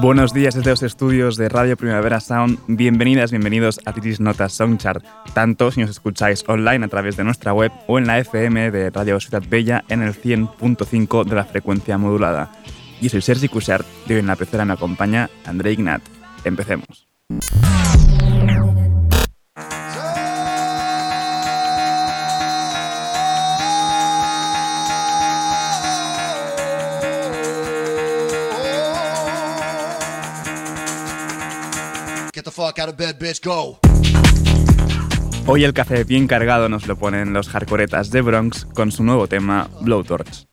Buenos días desde los estudios de Radio Primavera Sound. Bienvenidas, bienvenidos a Titis Notas Soundchart, tanto si nos escucháis online a través de nuestra web o en la FM de Radio Ciudad Bella en el 100.5 de la frecuencia modulada. Yo soy Sergi Cushart y hoy en la pecera me acompaña André Ignat. Empecemos. Hoy el café bien cargado nos lo ponen los hardcoretas de Bronx con su nuevo tema Blowtorch.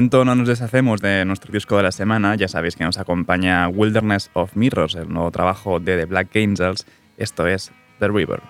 No nos deshacemos de nuestro disco de la semana, ya sabéis que nos acompaña Wilderness of Mirrors, el nuevo trabajo de The Black Angels, esto es The River.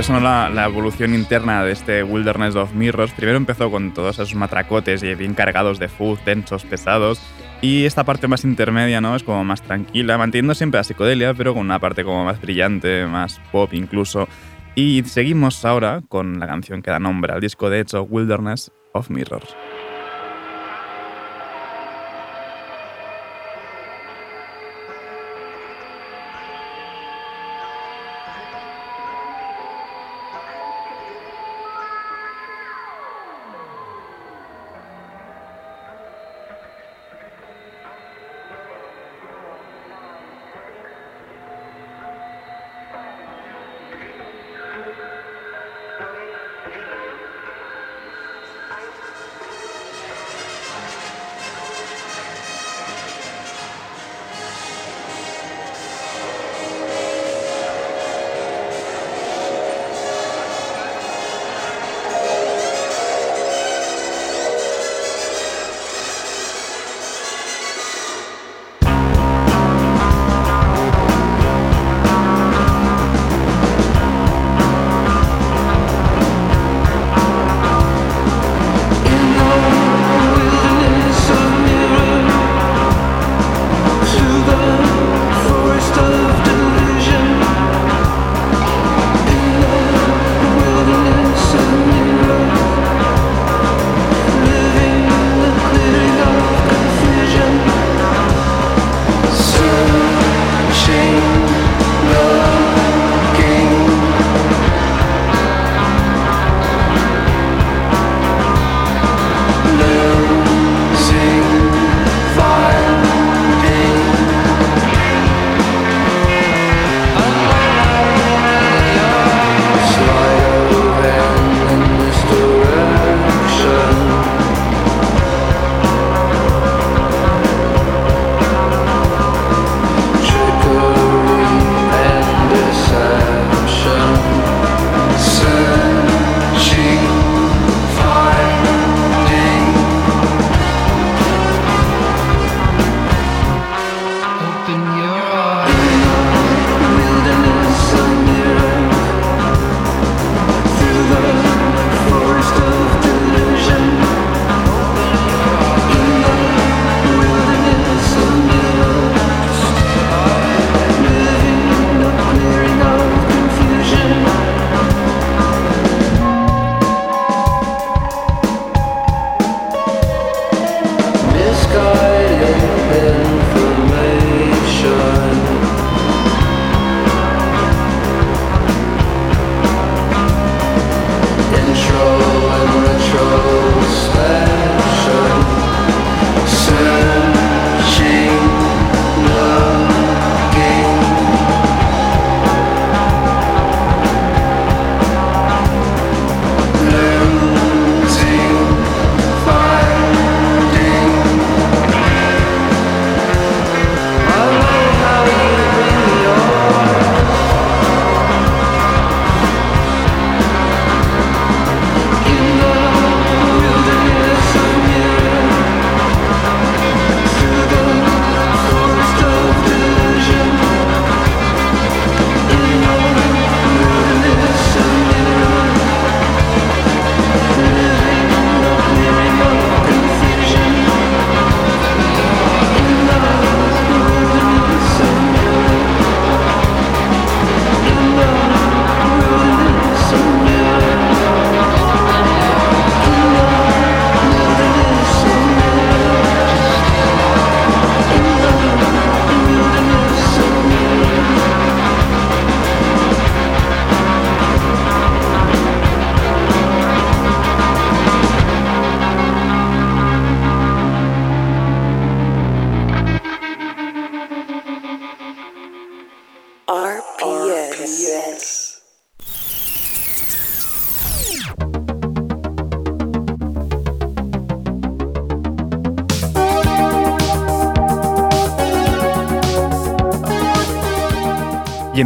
Curioso la, evolución interna de este Wilderness of Mirrors. Primero empezó con todos esos matracotes y bien cargados de fuzz, densos, pesados. Y esta parte más intermedia, ¿no? Es como más tranquila, manteniendo siempre la psicodelia, pero con una parte como más brillante, más pop incluso. Y seguimos ahora con la canción que da nombre al disco de hecho, Wilderness of Mirrors.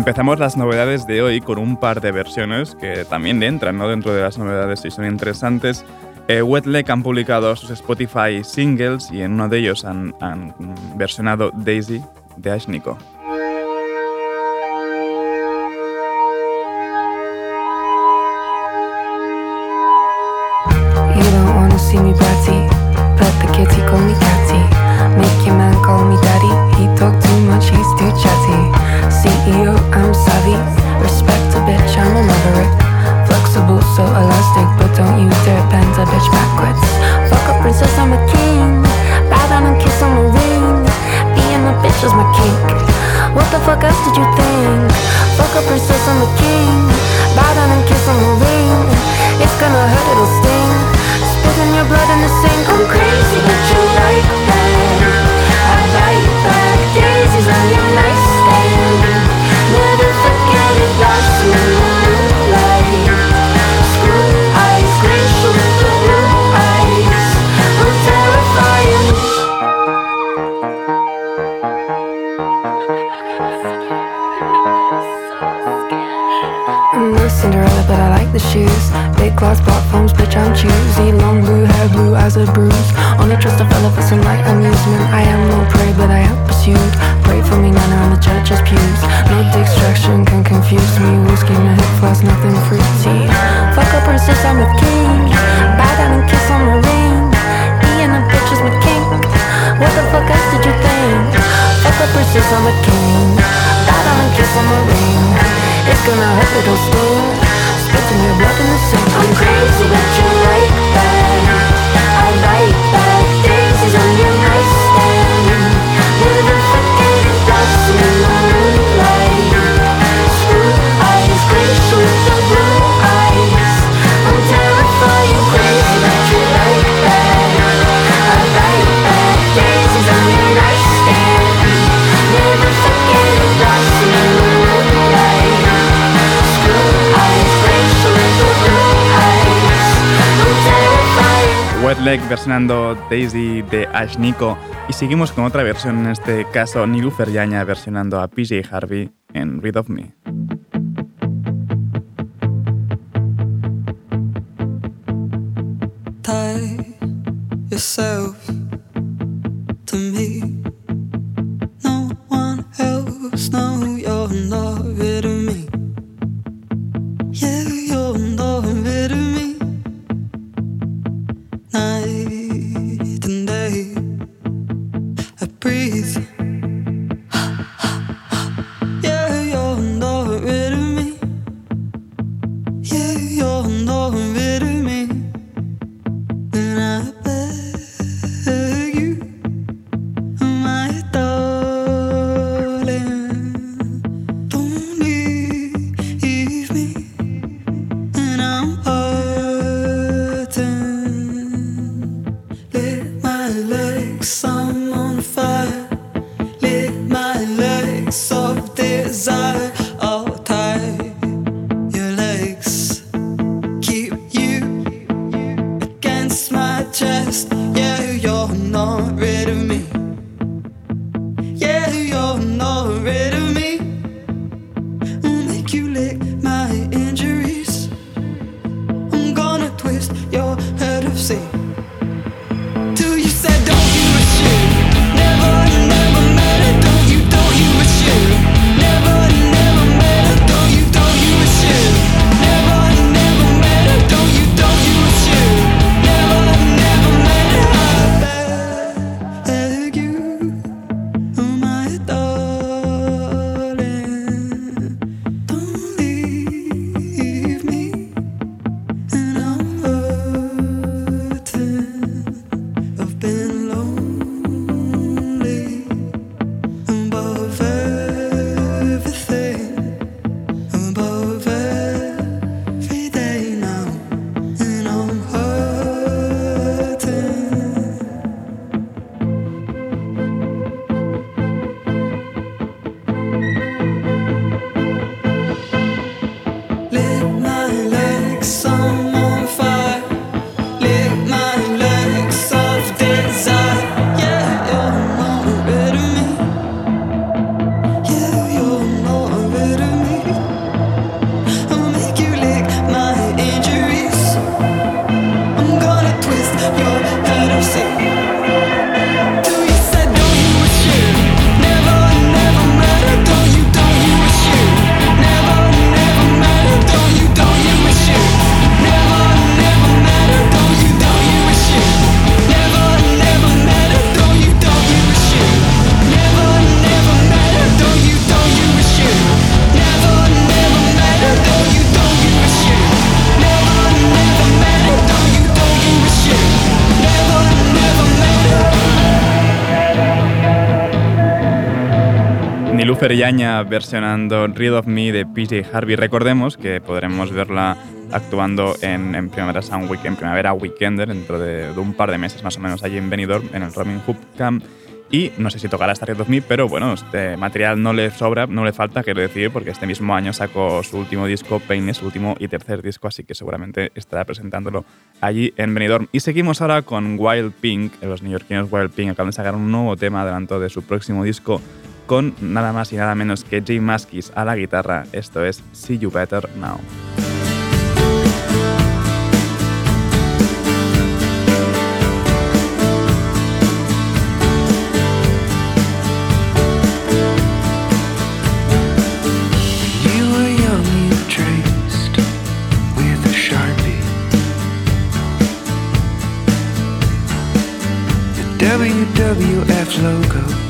Empezamos las novedades de hoy con un par de versiones que también entran ¿no? dentro de las novedades y son interesantes. Eh, Wetleg han publicado sus Spotify singles y en uno de ellos han, han versionado Daisy de Ashniko. Lake versionando Daisy de Ash Nico y seguimos con otra versión, en este caso Nilufer Yaña versionando a PJ Harvey en Read of me. Yaña versionando Rid of Me de PJ Harvey. Recordemos que podremos verla actuando en, en Primavera Sound Week, en Primavera Weekender, dentro de, de, un par de meses más o menos allí en Benidorm, en el Robin Hood Camp. Y no sé si tocará esta Red of Me, pero bueno, este material no le sobra, no le falta, quiero decir, porque este mismo año sacó su último disco, Pain, su último y tercer disco, así que seguramente estará presentándolo allí en Benidorm. Y seguimos ahora con Wild Pink, los neoyorquinos Wild Pink acaban de sacar un nuevo tema adelanto de su próximo disco con nada más y nada menos que Jay Maskis a la guitarra. Esto es See You Better Now. WWF logo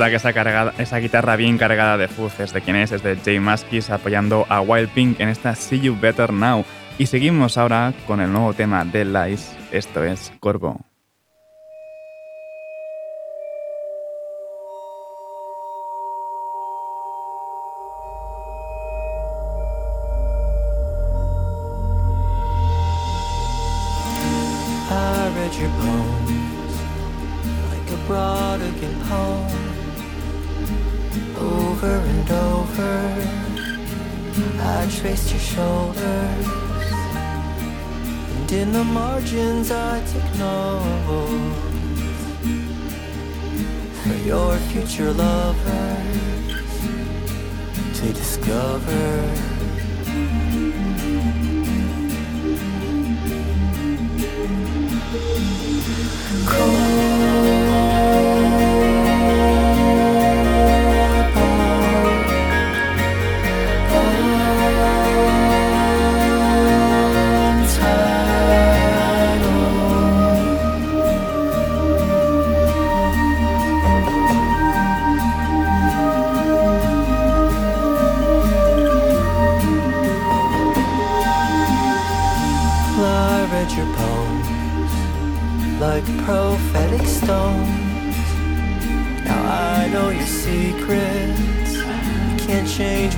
nota que esa, cargada, esa guitarra bien cargada de fuzz es de quién es, es de Jay Maskis apoyando a Wild Pink en esta See You Better Now. Y seguimos ahora con el nuevo tema de Lies, esto es Corvo. I read traced your shoulders, and in the margins I took notes for your future lovers to discover. Corpo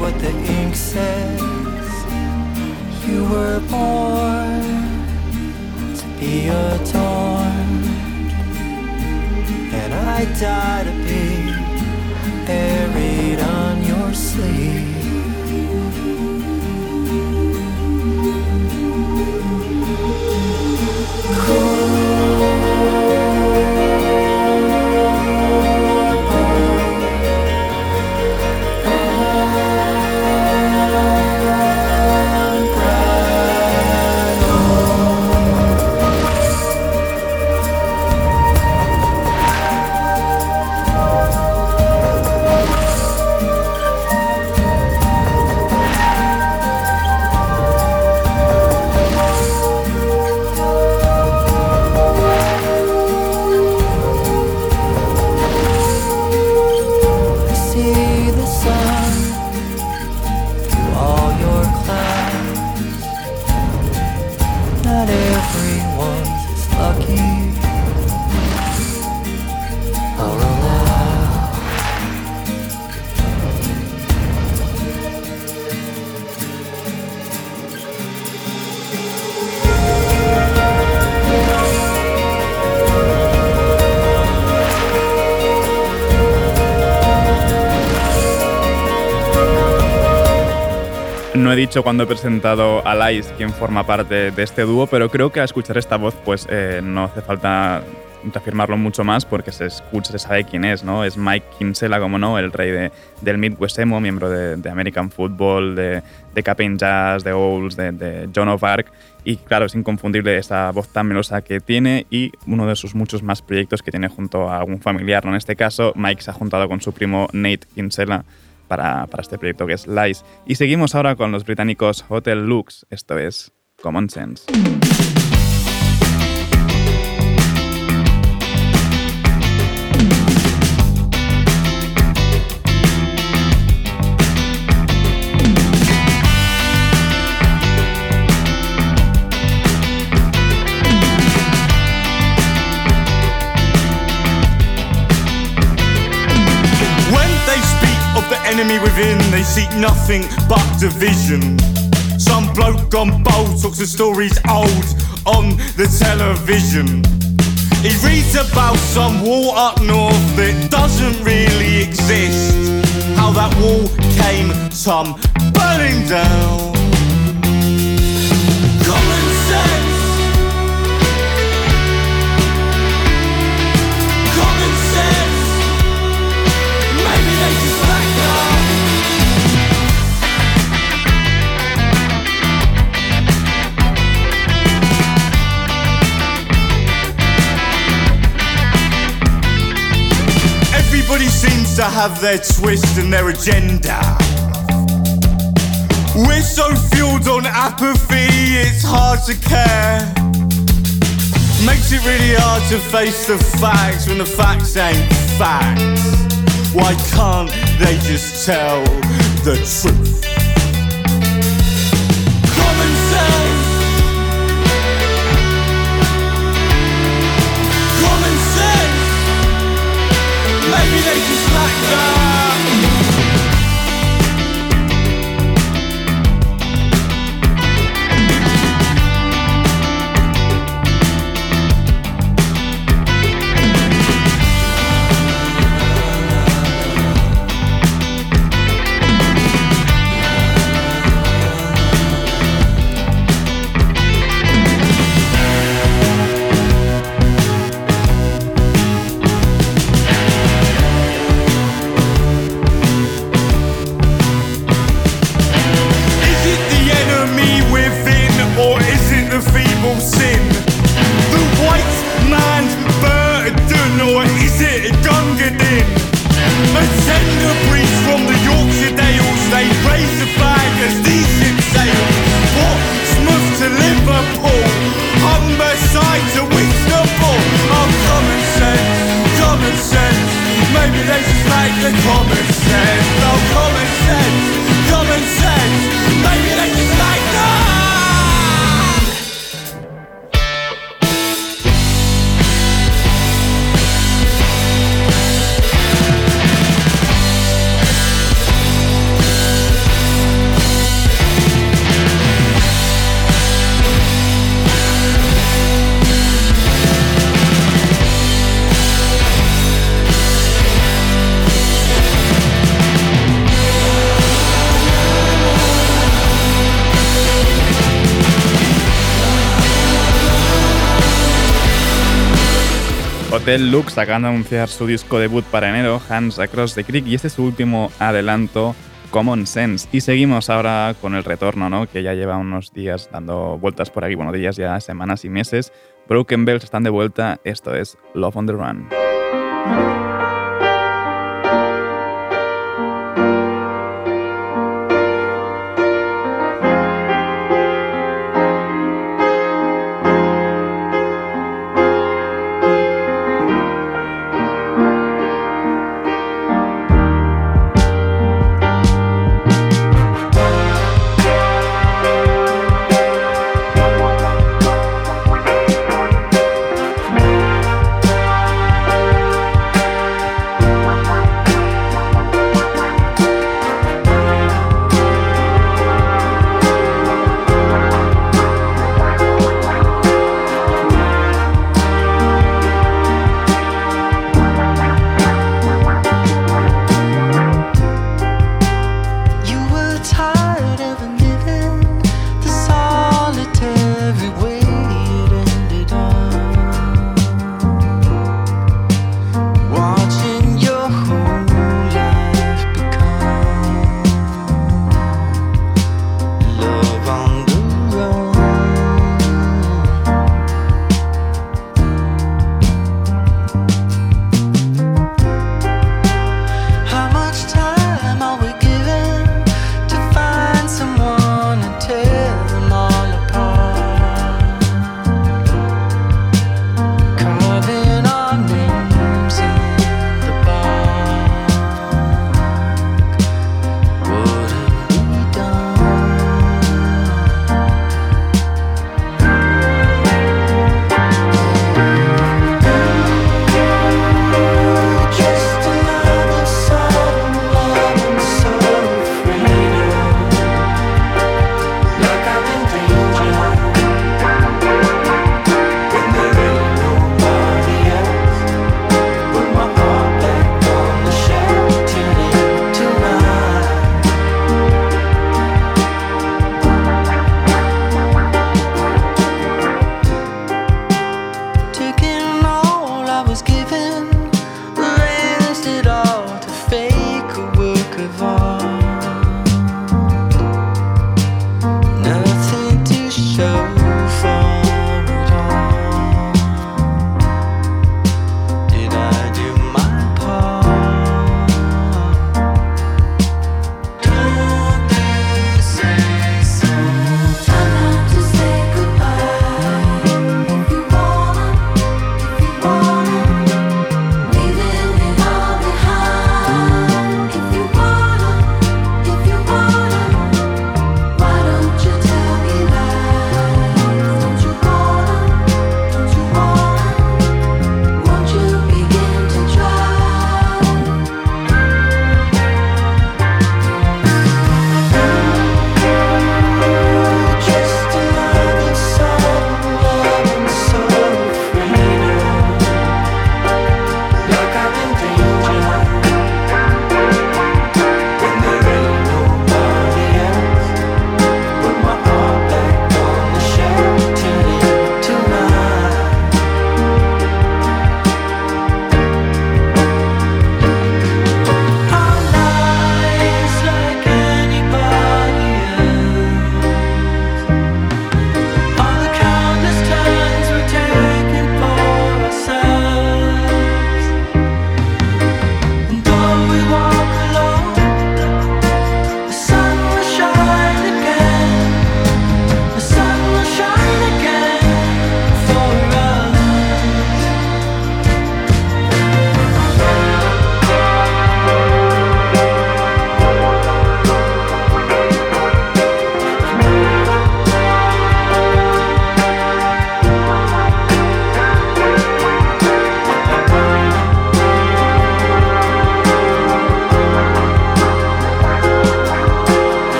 what the ink says. You were born to be adorned, and I die to be buried on your sleeve. I dicho cuando he presentado a Lais quién forma parte de este dúo, pero creo que al escuchar esta voz pues eh, no hace falta reafirmarlo mucho más porque se escucha, se sabe quién es, ¿no? Es Mike Kinsella, como no, el rey de, del Midwest Emo, miembro de, de American Football, de, de Captain Jazz, de Owls, de, de John of Arc. Y claro, es inconfundible esa voz tan melosa que tiene y uno de sus muchos más proyectos que tiene junto a algún familiar. ¿no? En este caso, Mike se ha juntado con su primo Nate Kinsella para, para este proyecto que es Lies. Y seguimos ahora con los británicos Hotel Lux, esto es Common Sense. Seek nothing but division. Some bloke gone bold talks the stories old on the television. He reads about some wall up north that doesn't really exist. How that wall came tumbling down. To have their twist and their agenda. We're so fueled on apathy, it's hard to care. Makes it really hard to face the facts when the facts ain't facts. Why can't they just tell the truth? Hotel Lux acaban de anunciar su disco debut para enero, Hands Across the Creek, y este es su último adelanto, Common Sense. Y seguimos ahora con el retorno, ¿no? que ya lleva unos días dando vueltas por aquí, bueno, días ya, semanas y meses. Broken Bells están de vuelta, esto es Love on the Run.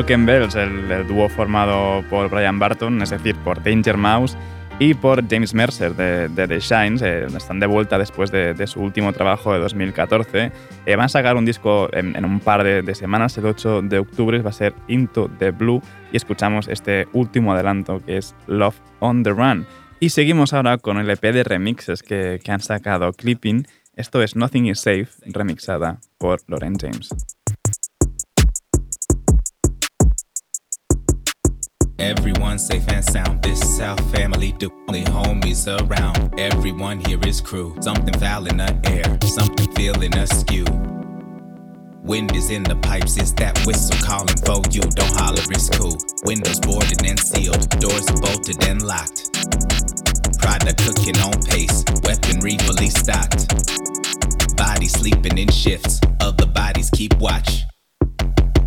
Broken Bells, el, dúo formado por Brian Barton, es decir, por Danger Mouse y por James Mercer de, The Shines. Eh, están de vuelta después de, su último trabajo de 2014. Eh, van a sacar un disco en, un par de, semanas, el 8 de octubre va a ser Into the Blue y escuchamos este último adelanto que es Love on the Run. Y seguimos ahora con el EP de remixes que, que han sacado Clipping. Esto es Nothing is Safe, remixada por Lauren James. Everyone safe and sound. This South family, the only homies around. Everyone here is crew. Something foul in the air, something feeling askew. Wind is in the pipes, it's that whistle calling for you. Don't holler, it's cool. Windows boarded and sealed, doors bolted and locked. Product cooking on pace, weaponry fully stocked. Bodies sleeping in shifts, other bodies keep watch.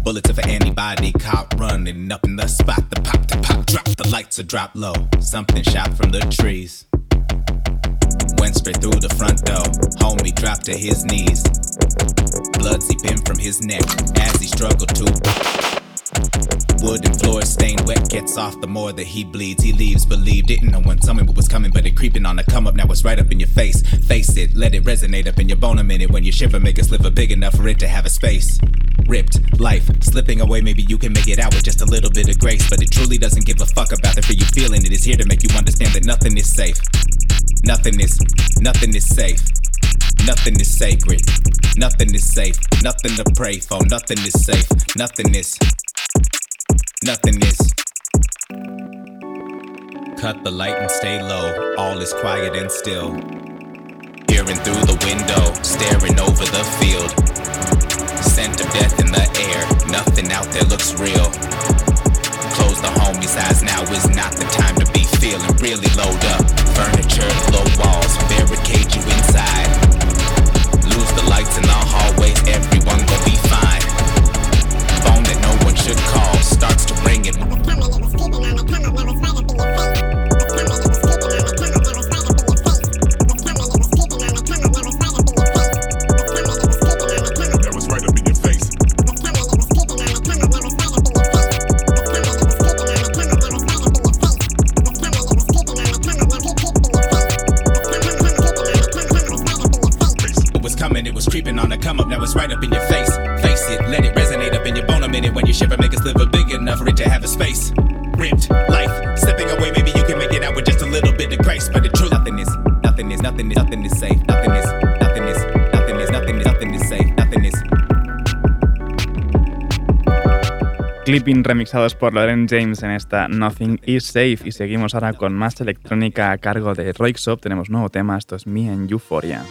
Bullets of anybody caught running up in the spot. The pop, the pop, drop, the lights are drop low. Something shot from the trees. Went straight through the front door. Homie dropped to his knees. Blood seeping from his neck as he struggled to. Wooden floor stained wet, gets off the more that he bleeds. He leaves, believe, didn't know when tell me what was coming, but it creeping on the come up, now it's right up in your face. Face it, let it resonate up in your bone a minute. When you shiver, make a sliver big enough for it to have a space. Ripped, life slipping away, maybe you can make it out with just a little bit of grace. But it truly doesn't give a fuck about the fear you feeling. It is here to make you understand that nothing is safe. Nothing is, nothing is safe. Nothing is sacred. Nothing is safe. Nothing to pray for. Nothing is safe. Nothing is. Nothing is. Cut the light and stay low. All is quiet and still. Peering through the window, staring over the field. Scent of death in the air. Nothing out there looks real. Close the homie's eyes. Now is not the time to be feeling really load up. Furniture, low walls, barricade you inside lose the lights in the hallways, everyone gon' be phone should call starts to ringing. Clipping remixados por Lauren James en esta Nothing is Safe y seguimos ahora con más electrónica a cargo de Roixop. Tenemos nuevo tema, esto es Me en Euphoria.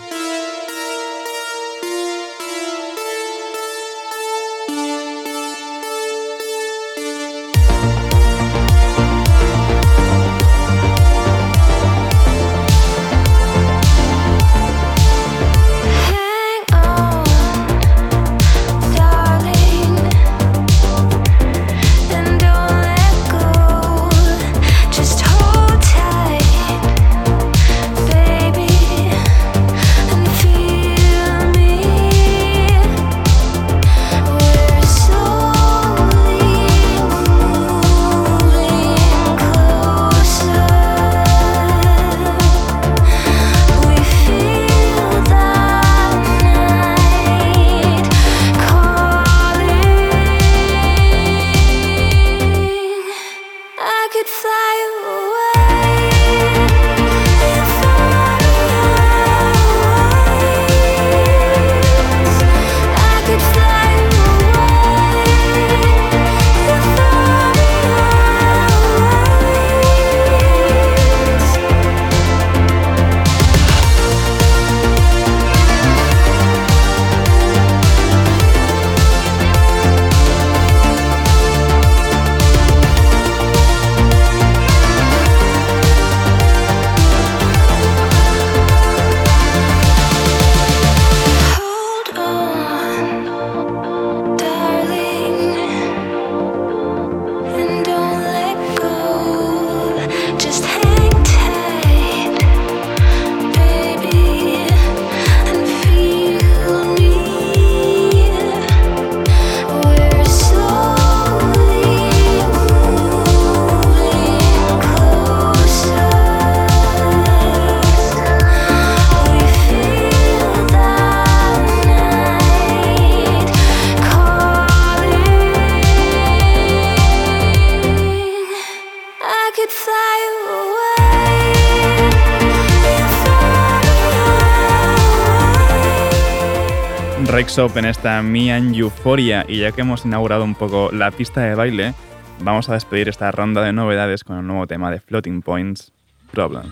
En esta Me and Euphoria y ya que hemos inaugurado un poco la pista de baile, vamos a despedir esta ronda de novedades con el nuevo tema de Floating Points, Problem.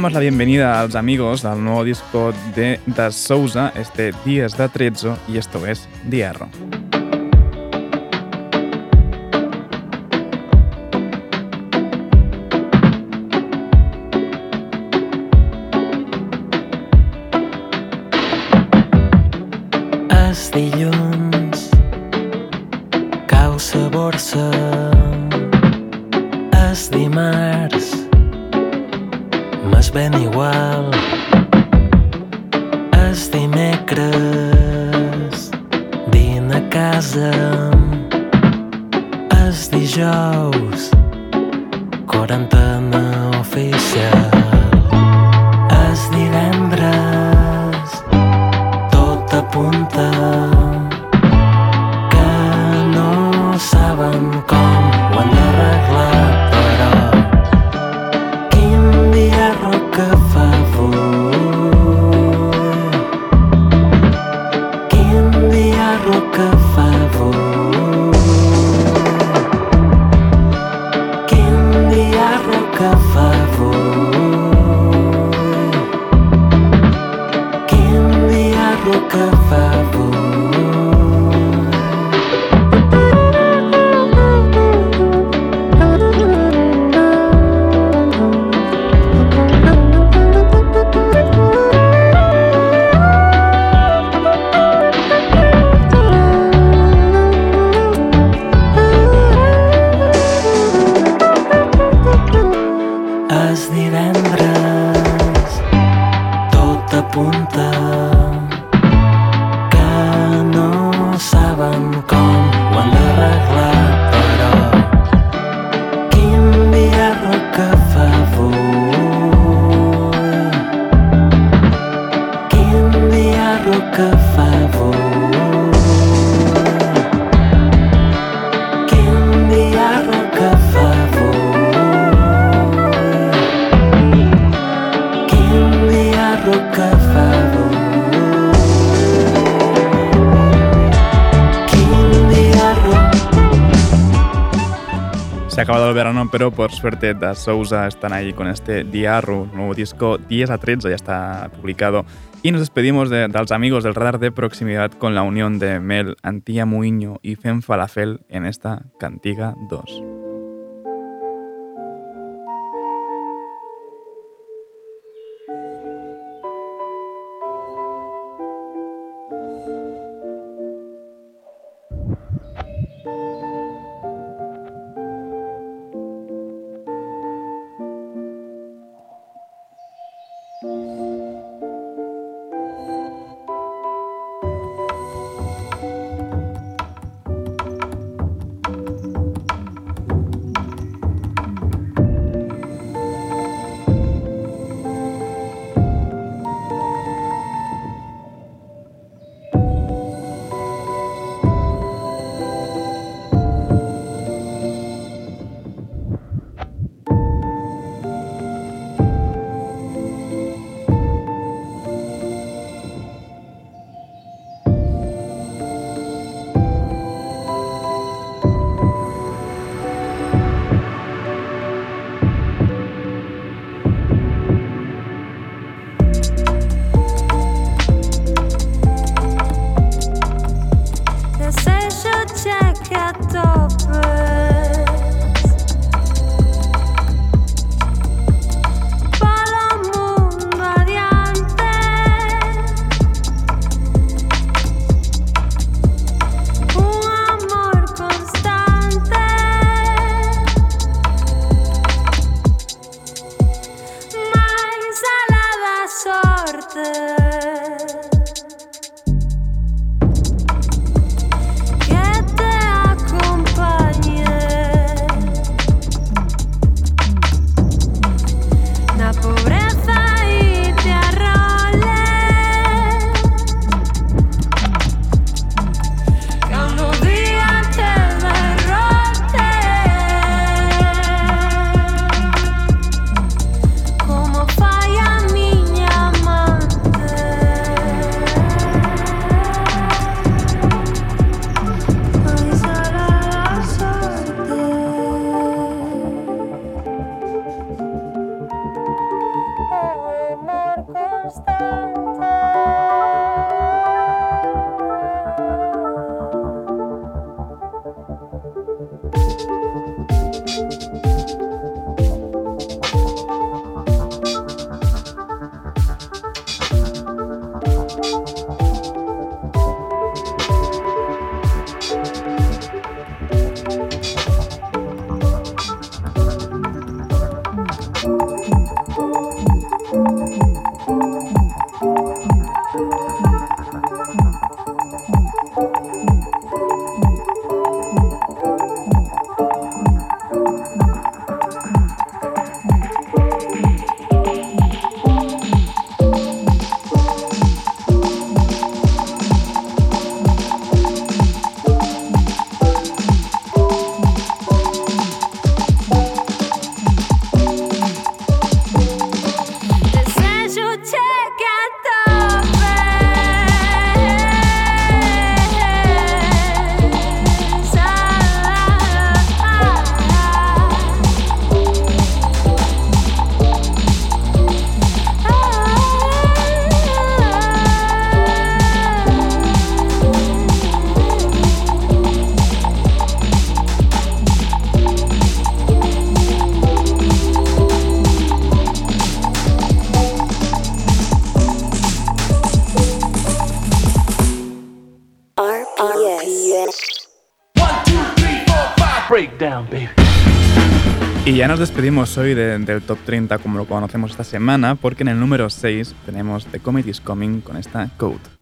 Damos la bienvenida a los amigos al nuevo disco de Da Sousa, este Días de Trezzo, y esto es Diarro. five oh. Se ha acabado el verano, pero por suerte Da Sousa están ahí con este Diarru, nuevo disco 10 a 13, ya está publicado. Y nos despedimos de, los amigos del radar de proximidad con la unión de Mel, Antía Muiño y Fem Falafel en esta Cantiga 2. Ya nos despedimos hoy del top 30 como lo conocemos esta semana, porque en el número 6 tenemos The Comedy is Coming con esta Code.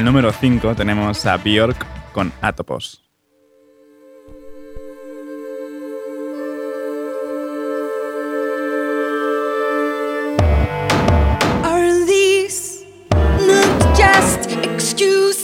El número 5 tenemos a Björk con Atopos. Are these not just excuses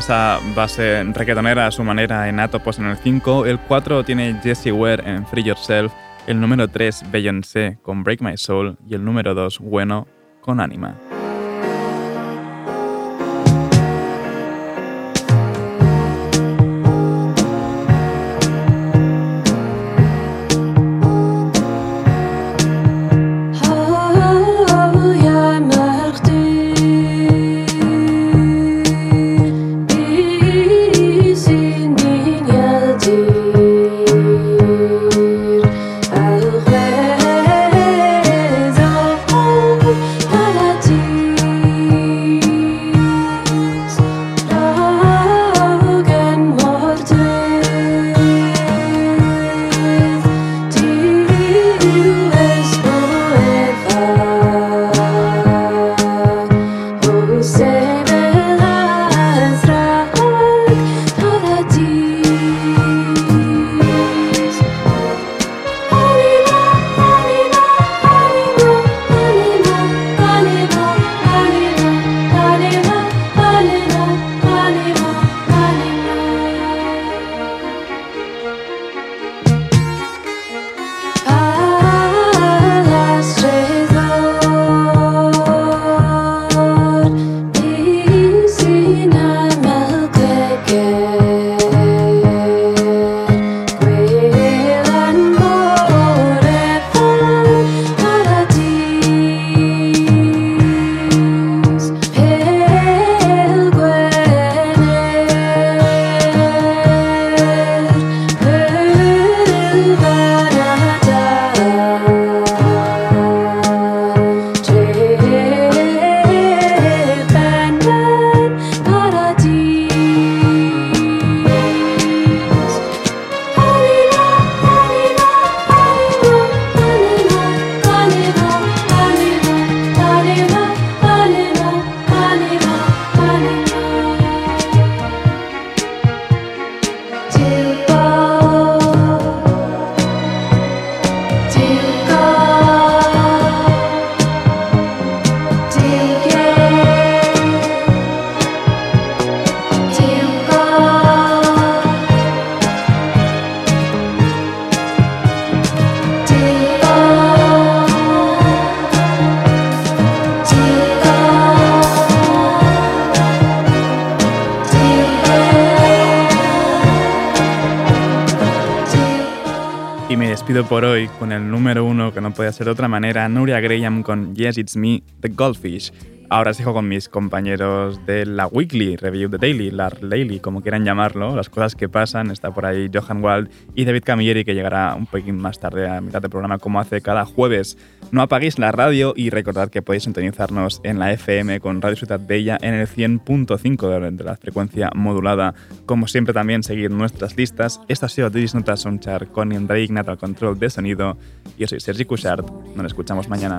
esa base reggaetonera a su manera en Atopos en el 5. El 4 tiene Jessie Ware en Free Yourself. El número 3, Beyoncé con Break My Soul. Y el número 2, Bueno con Anima. Ser de otra manera, Nuria Graham con Yes It's Me, The Goldfish. Ahora sigo con mis compañeros de la Weekly, Review the Daily, la Daily, como quieran llamarlo, las cosas que pasan. Está por ahí Johan Wald y David Camilleri, que llegará un poquito más tarde a mitad del programa, como hace cada jueves. No apaguéis la radio y recordad que podéis sintonizarnos en la FM con Radio Ciudad Bella en el 100.5 de la frecuencia modulada. Como siempre, también seguir nuestras listas. Esta ha sido Diris Nota Sonchar con Andrei Ignat al control de sonido. Yo soy Sergi Cushart. Nos escuchamos mañana.